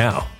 now.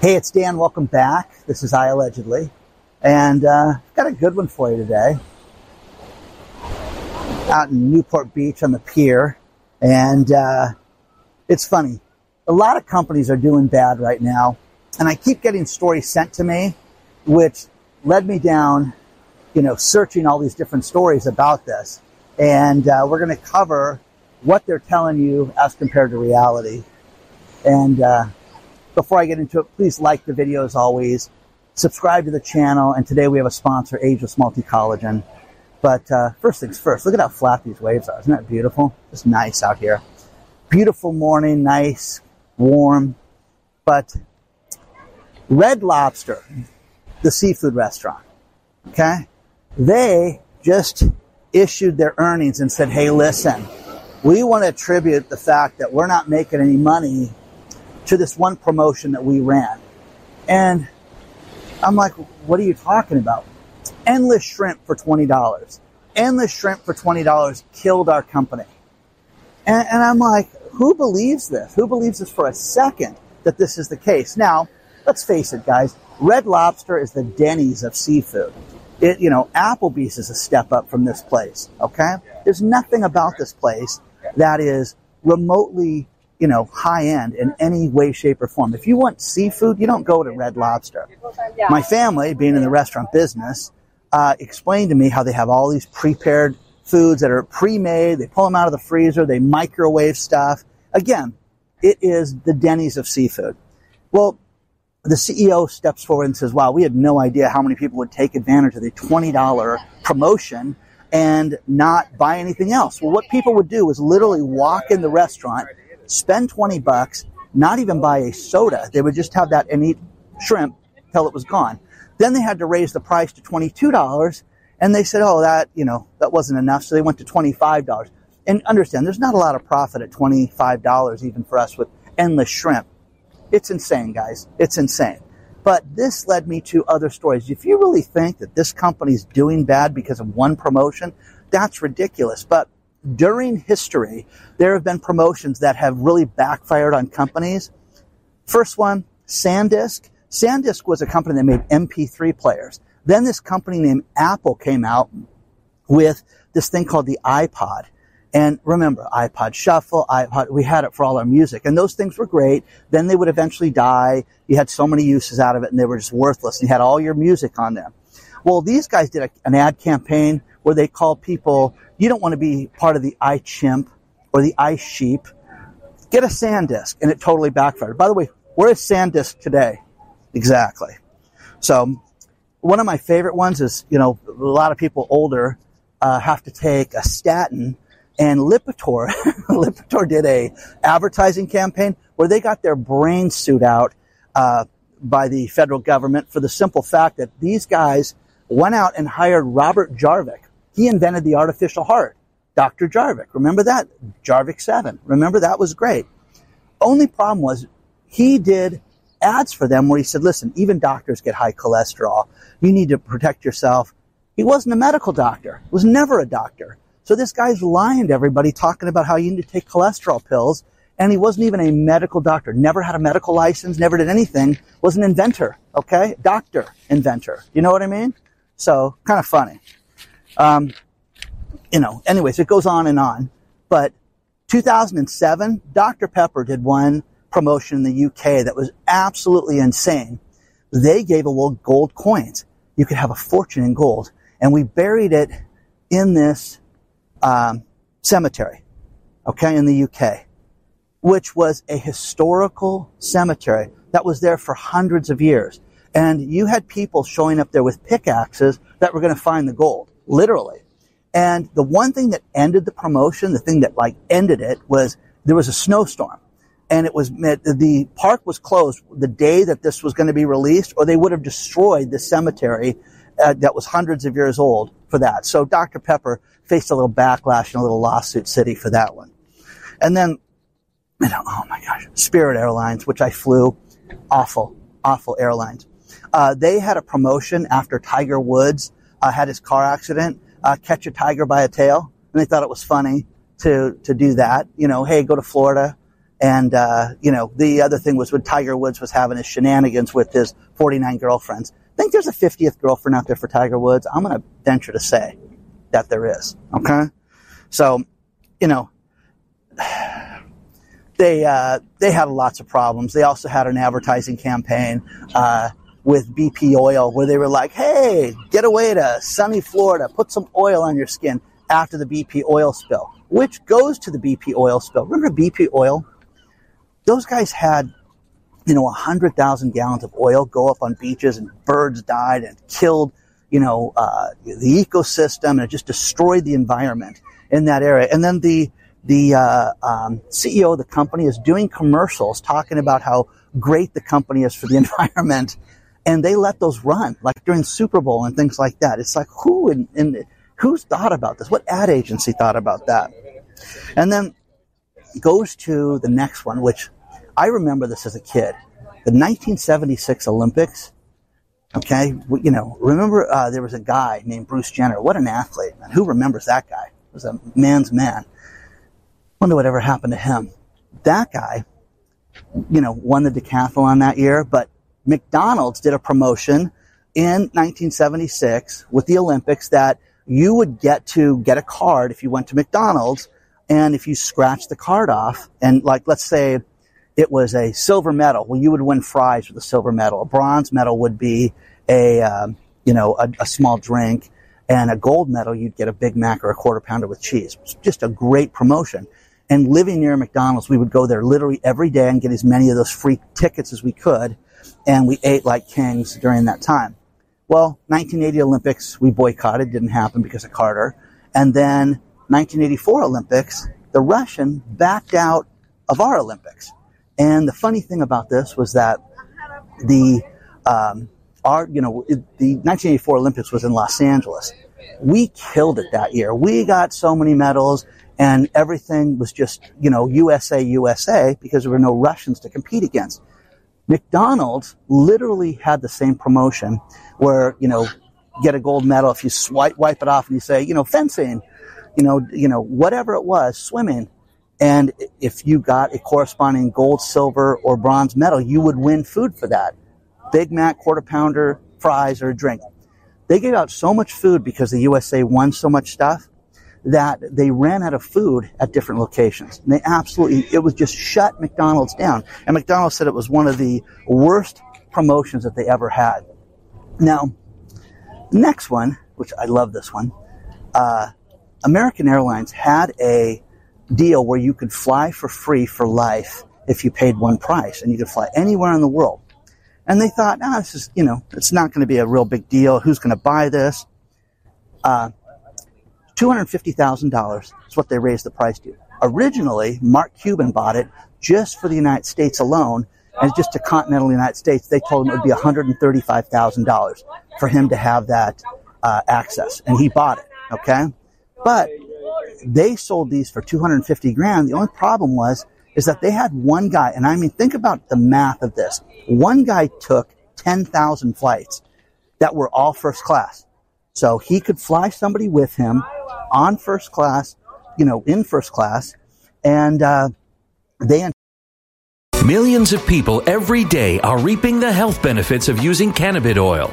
Hey, it's Dan. Welcome back. This is I Allegedly. And uh, got a good one for you today. Out in Newport Beach on the pier. And uh, it's funny. A lot of companies are doing bad right now. And I keep getting stories sent to me, which led me down you know, searching all these different stories about this. And uh, we're going to cover what they're telling you as compared to reality. And uh, before I get into it, please like the video as always. Subscribe to the channel. And today we have a sponsor, Ageless Multi Collagen. But uh, first things first, look at how flat these waves are. Isn't that beautiful? It's nice out here. Beautiful morning, nice, warm. But Red Lobster, the seafood restaurant, okay? They just issued their earnings and said, hey, listen, we want to attribute the fact that we're not making any money to this one promotion that we ran. And I'm like, what are you talking about? Endless shrimp for $20. Endless shrimp for $20 killed our company. And, and, I'm like, who believes this? Who believes this for a second that this is the case? Now, let's face it, guys. Red Lobster is the Denny's of seafood. It, you know, Applebee's is a step up from this place. Okay, there's nothing about this place that is remotely, you know, high end in any way, shape, or form. If you want seafood, you don't go to Red Lobster. My family, being in the restaurant business, uh, explained to me how they have all these prepared foods that are pre-made. They pull them out of the freezer. They microwave stuff. Again, it is the Denny's of seafood. Well, the CEO steps forward and says, wow, we had no idea how many people would take advantage of the $20 promotion and not buy anything else. Well, what people would do is literally walk in the restaurant, spend 20 bucks, not even buy a soda. They would just have that and eat shrimp till it was gone. Then they had to raise the price to $22 and they said, oh, that, you know, that wasn't enough. So they went to $25. And understand, there's not a lot of profit at $25 even for us with endless shrimp. It's insane, guys. It's insane. But this led me to other stories. If you really think that this company's doing bad because of one promotion, that's ridiculous. But during history, there have been promotions that have really backfired on companies. First one, SanDisk. SanDisk was a company that made MP3 players. Then this company named Apple came out with this thing called the iPod. And remember, iPod Shuffle, iPod, we had it for all our music. And those things were great. Then they would eventually die. You had so many uses out of it and they were just worthless. You had all your music on them. Well, these guys did a, an ad campaign where they call people, you don't want to be part of the I chimp or the iSheep. Get a SanDisk. And it totally backfired. By the way, where is SanDisk today? Exactly. So one of my favorite ones is, you know, a lot of people older uh, have to take a statin and Lipitor, Lipitor did a advertising campaign where they got their brain suit out uh, by the federal government for the simple fact that these guys went out and hired Robert Jarvik. He invented the artificial heart. Dr. Jarvik. Remember that? Jarvik 7. Remember that was great. Only problem was he did ads for them where he said, listen, even doctors get high cholesterol. You need to protect yourself. He wasn't a medical doctor. Was never a doctor. So this guy's lying to everybody talking about how you need to take cholesterol pills. And he wasn't even a medical doctor, never had a medical license, never did anything, was an inventor, okay? Doctor, inventor. You know what I mean? So, kind of funny. Um, you know, anyways, it goes on and on. But 2007, Dr. Pepper did one promotion in the UK that was absolutely insane. They gave away gold coins. You could have a fortune in gold. And we buried it in this um, cemetery, okay, in the UK, which was a historical cemetery that was there for hundreds of years. And you had people showing up there with pickaxes that were going to find the gold, literally. And the one thing that ended the promotion, the thing that like ended it was there was a snowstorm. and it was the park was closed the day that this was going to be released, or they would have destroyed the cemetery uh, that was hundreds of years old for that. So Dr. Pepper faced a little backlash and a little lawsuit city for that one. And then, you know, oh my gosh, Spirit Airlines, which I flew, awful, awful airlines. Uh, they had a promotion after Tiger Woods uh, had his car accident, uh, catch a tiger by a tail, and they thought it was funny to to do that. You know, hey, go to Florida, and, uh, you know, the other thing was when Tiger Woods was having his shenanigans with his 49 girlfriends. I think there's a 50th girlfriend out there for Tiger Woods. I'm going to venture to say that there is. Okay. So, you know, they, uh, they had lots of problems. They also had an advertising campaign, uh, with BP oil where they were like, Hey, get away to sunny Florida, put some oil on your skin after the BP oil spill, which goes to the BP oil spill. Remember BP oil? those guys had, you know, a hundred thousand gallons of oil go up on beaches and birds died and killed, you know, uh, the ecosystem and it just destroyed the environment in that area. And then the, the uh, um, CEO of the company is doing commercials talking about how great the company is for the environment, and they let those run like during Super Bowl and things like that. It's like who in, in who's thought about this? What ad agency thought about that? And then goes to the next one, which I remember this as a kid. The 1976 Olympics. Okay, you know, remember uh, there was a guy named Bruce Jenner. What an athlete, man! Who remembers that guy? Was a man's man. Wonder what ever happened to him. That guy, you know, won the decathlon that year. But McDonald's did a promotion in 1976 with the Olympics that you would get to get a card if you went to McDonald's, and if you scratched the card off, and like let's say it was a silver medal. Well, you would win fries with a silver medal. A bronze medal would be a, um, you know, a, a, small drink. And a gold medal, you'd get a Big Mac or a quarter pounder with cheese. It's just a great promotion. And living near McDonald's, we would go there literally every day and get as many of those free tickets as we could. And we ate like kings during that time. Well, 1980 Olympics, we boycotted, didn't happen because of Carter. And then 1984 Olympics, the Russian backed out of our Olympics. And the funny thing about this was that the um, our you know the 1984 Olympics was in Los Angeles. We killed it that year. We got so many medals, and everything was just you know USA USA because there were no Russians to compete against. McDonald's literally had the same promotion where you know get a gold medal if you swipe wipe it off and you say you know fencing, you know you know whatever it was swimming and if you got a corresponding gold, silver, or bronze medal, you would win food for that. Big Mac, quarter pounder, fries, or a drink. They gave out so much food because the USA won so much stuff that they ran out of food at different locations. And they absolutely, it was just shut McDonald's down. And McDonald's said it was one of the worst promotions that they ever had. Now, next one, which I love this one, uh, American Airlines had a deal where you could fly for free for life if you paid one price and you could fly anywhere in the world. And they thought, ah, this is, you know, it's not going to be a real big deal. Who's going to buy this? Uh, $250,000 is what they raised the price to. Originally, Mark Cuban bought it just for the United States alone, and just to continental United States, they told him it would be $135,000 for him to have that uh, access, and he bought it. Okay, but they sold these for 250 grand. The only problem was, is that they had one guy, and I mean, think about the math of this. One guy took 10,000 flights that were all first class. So he could fly somebody with him on first class, you know, in first class, and uh, they Millions of people every day are reaping the health benefits of using cannabis oil,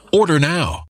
Order now.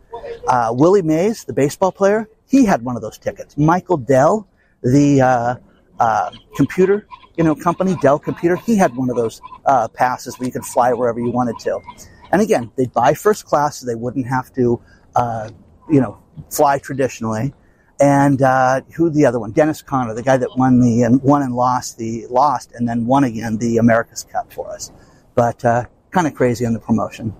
Uh, Willie Mays, the baseball player, he had one of those tickets. Michael Dell, the uh, uh, computer, you know, company Dell Computer, he had one of those uh, passes where you could fly wherever you wanted to. And again, they'd buy first class, so they wouldn't have to, uh, you know, fly traditionally. And uh, who the other one? Dennis Conner, the guy that won the and won and lost the lost and then won again the America's Cup for us. But kind of crazy on the promotion.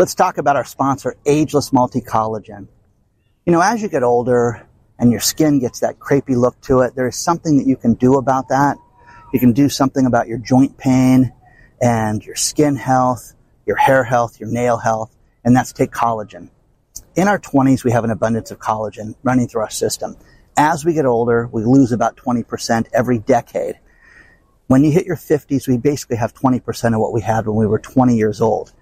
Let's talk about our sponsor, Ageless Multi Collagen. You know, as you get older and your skin gets that crepey look to it, there is something that you can do about that. You can do something about your joint pain and your skin health, your hair health, your nail health, and that's take collagen. In our 20s, we have an abundance of collagen running through our system. As we get older, we lose about 20% every decade. When you hit your 50s, we basically have 20% of what we had when we were 20 years old.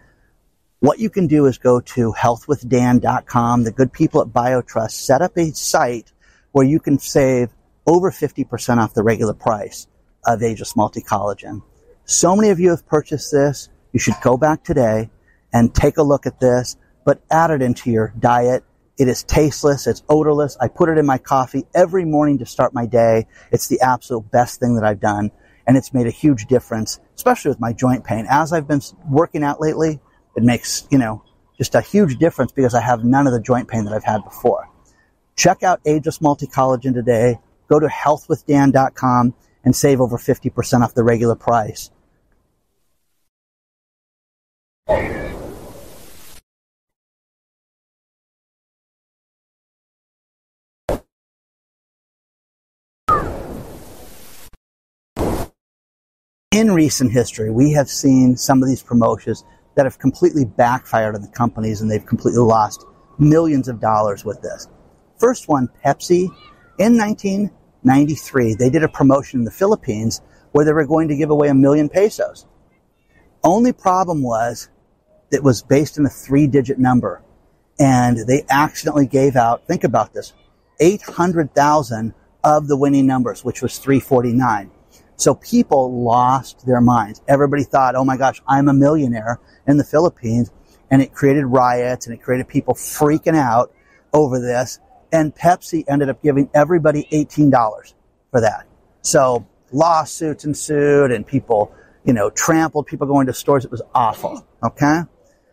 What you can do is go to healthwithdan.com. The good people at BioTrust set up a site where you can save over 50% off the regular price of Ageless Multi Collagen. So many of you have purchased this. You should go back today and take a look at this, but add it into your diet. It is tasteless. It's odorless. I put it in my coffee every morning to start my day. It's the absolute best thing that I've done. And it's made a huge difference, especially with my joint pain. As I've been working out lately, it makes, you know, just a huge difference because I have none of the joint pain that I've had before. Check out Ageless Multi-Collagen today. Go to healthwithdan.com and save over 50% off the regular price. In recent history, we have seen some of these promotions that have completely backfired on the companies and they've completely lost millions of dollars with this. First one, Pepsi, in 1993, they did a promotion in the Philippines where they were going to give away a million pesos. Only problem was it was based on a three digit number and they accidentally gave out, think about this, 800,000 of the winning numbers, which was 349. So people lost their minds. Everybody thought, oh my gosh, I'm a millionaire in the Philippines. And it created riots and it created people freaking out over this. And Pepsi ended up giving everybody $18 for that. So lawsuits ensued and people, you know, trampled people going to stores. It was awful. Okay.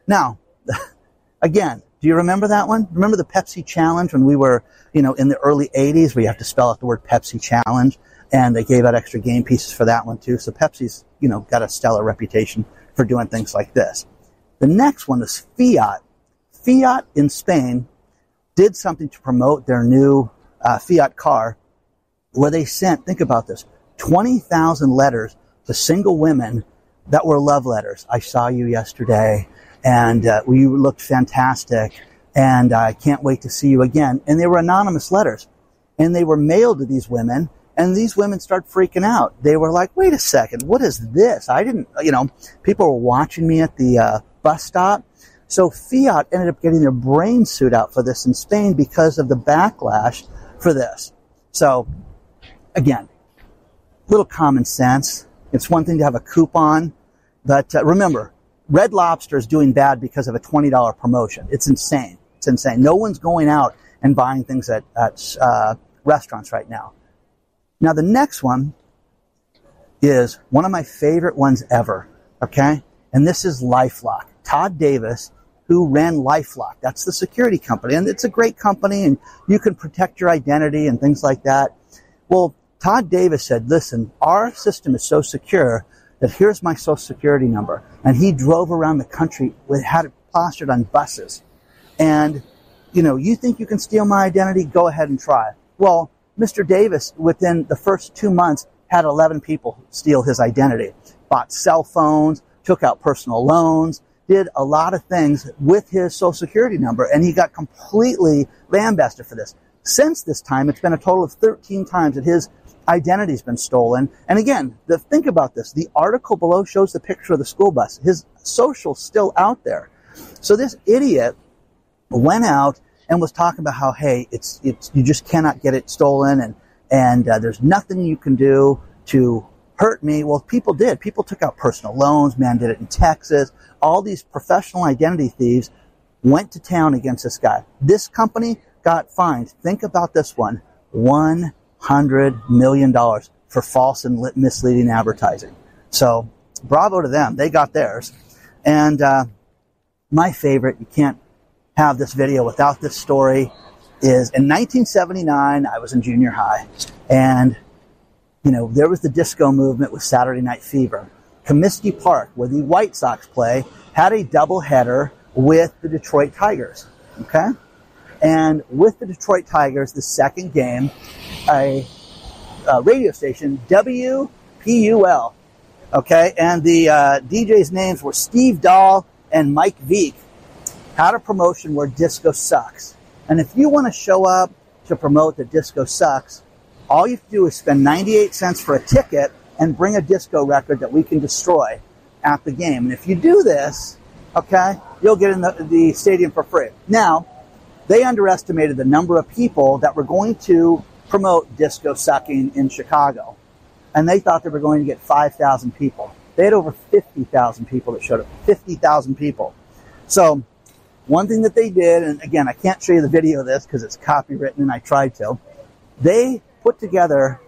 Now, again, do you remember that one? Remember the Pepsi challenge when we were, you know, in the early 80s where you have to spell out the word Pepsi challenge and they gave out extra game pieces for that one too. So Pepsi's, you know, got a stellar reputation for doing things like this. The next one is Fiat. Fiat in Spain did something to promote their new uh, Fiat car where they sent, think about this, 20,000 letters to single women that were love letters. I saw you yesterday and uh, you looked fantastic and I can't wait to see you again. And they were anonymous letters and they were mailed to these women and these women start freaking out. They were like, wait a second, what is this? I didn't, you know, people were watching me at the uh, bus stop. So Fiat ended up getting their brain suit out for this in Spain because of the backlash for this. So again, little common sense. It's one thing to have a coupon, but uh, remember, Red Lobster is doing bad because of a $20 promotion. It's insane. It's insane. No one's going out and buying things at, at uh, restaurants right now. Now, the next one is one of my favorite ones ever. Okay. And this is Lifelock. Todd Davis, who ran Lifelock. That's the security company. And it's a great company and you can protect your identity and things like that. Well, Todd Davis said, listen, our system is so secure that here's my social security number. And he drove around the country with, had it plastered on buses. And, you know, you think you can steal my identity? Go ahead and try. Well, Mr. Davis, within the first two months, had 11 people steal his identity. Bought cell phones, took out personal loans, did a lot of things with his social security number, and he got completely lambasted for this. Since this time, it's been a total of 13 times that his identity's been stolen. And again, the, think about this. The article below shows the picture of the school bus. His social's still out there. So this idiot went out and was talking about how, hey, it's, it's, you just cannot get it stolen and, and uh, there's nothing you can do to hurt me. Well, people did. People took out personal loans. Man did it in Texas. All these professional identity thieves went to town against this guy. This company got fined. Think about this one. One hundred million dollars for false and misleading advertising. So bravo to them. They got theirs. And uh, my favorite, you can't have this video without this story, is in 1979, I was in junior high. And, you know, there was the disco movement with Saturday Night Fever. Comiskey Park, where the White Sox play, had a doubleheader with the Detroit Tigers. Okay? And with the Detroit Tigers, the second game, a, a radio station, WPUL, okay, and the uh, DJ's names were Steve Dahl and Mike Veeck, had a promotion where disco sucks. And if you want to show up to promote that disco sucks, all you have to do is spend 98 cents for a ticket and bring a disco record that we can destroy at the game. And if you do this, okay, you'll get in the, the stadium for free. Now, they underestimated the number of people that were going to promote disco sucking in Chicago. And they thought they were going to get 5,000 people. They had over 50,000 people that showed up. 50,000 people. So, one thing that they did, and again, I can't show you the video of this because it's copywritten and I tried to. They put together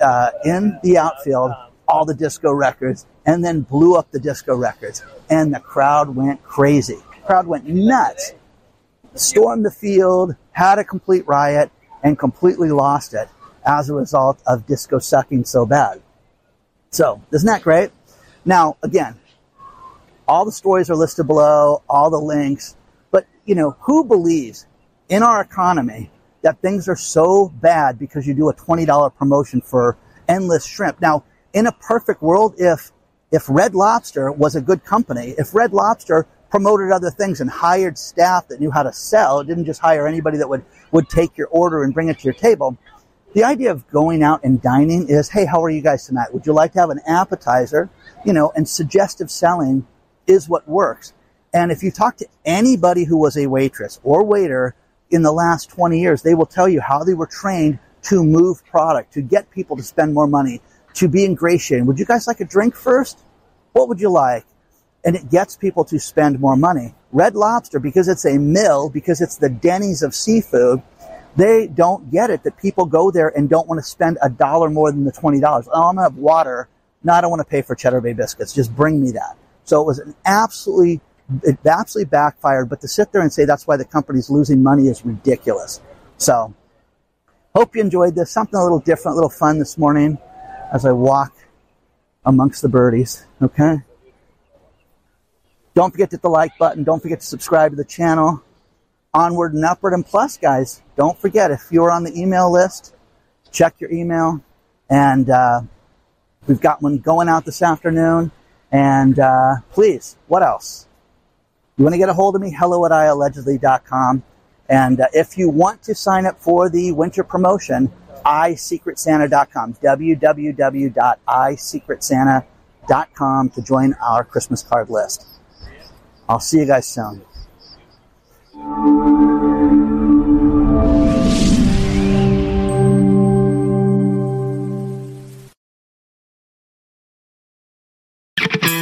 uh, in the outfield all the disco records and then blew up the disco records. And the crowd went crazy. The crowd went nuts stormed the field, had a complete riot, and completely lost it as a result of disco sucking so bad. So, isn't that great? Now, again, all the stories are listed below, all the links, but you know, who believes in our economy that things are so bad because you do a $20 promotion for endless shrimp? Now, in a perfect world, if if Red Lobster was a good company, if Red Lobster promoted other things and hired staff that knew how to sell. It didn't just hire anybody that would, would take your order and bring it to your table. The idea of going out and dining is, hey, how are you guys tonight? Would you like to have an appetizer? You know, and suggestive selling is what works. And if you talk to anybody who was a waitress or waiter in the last 20 years, they will tell you how they were trained to move product, to get people to spend more money, to be ingratiating. Would you guys like a drink first? What would you like? And it gets people to spend more money. Red Lobster, because it's a mill, because it's the Denny's of seafood, they don't get it that people go there and don't want to spend a dollar more than the $20. Oh, I'm going to have water. No, I don't want to pay for Cheddar Bay biscuits. Just bring me that. So it was an absolutely, it absolutely backfired. But to sit there and say that's why the company's losing money is ridiculous. So hope you enjoyed this. Something a little different, a little fun this morning as I walk amongst the birdies. Okay. Don't forget to hit the like button. Don't forget to subscribe to the channel. Onward and upward. And plus, guys, don't forget if you're on the email list, check your email. And uh, we've got one going out this afternoon. And uh, please, what else? You want to get a hold of me? Hello at iallegedly.com. And uh, if you want to sign up for the winter promotion, isecretsanta.com, www.isecretsanta.com to join our Christmas card list. I'll see you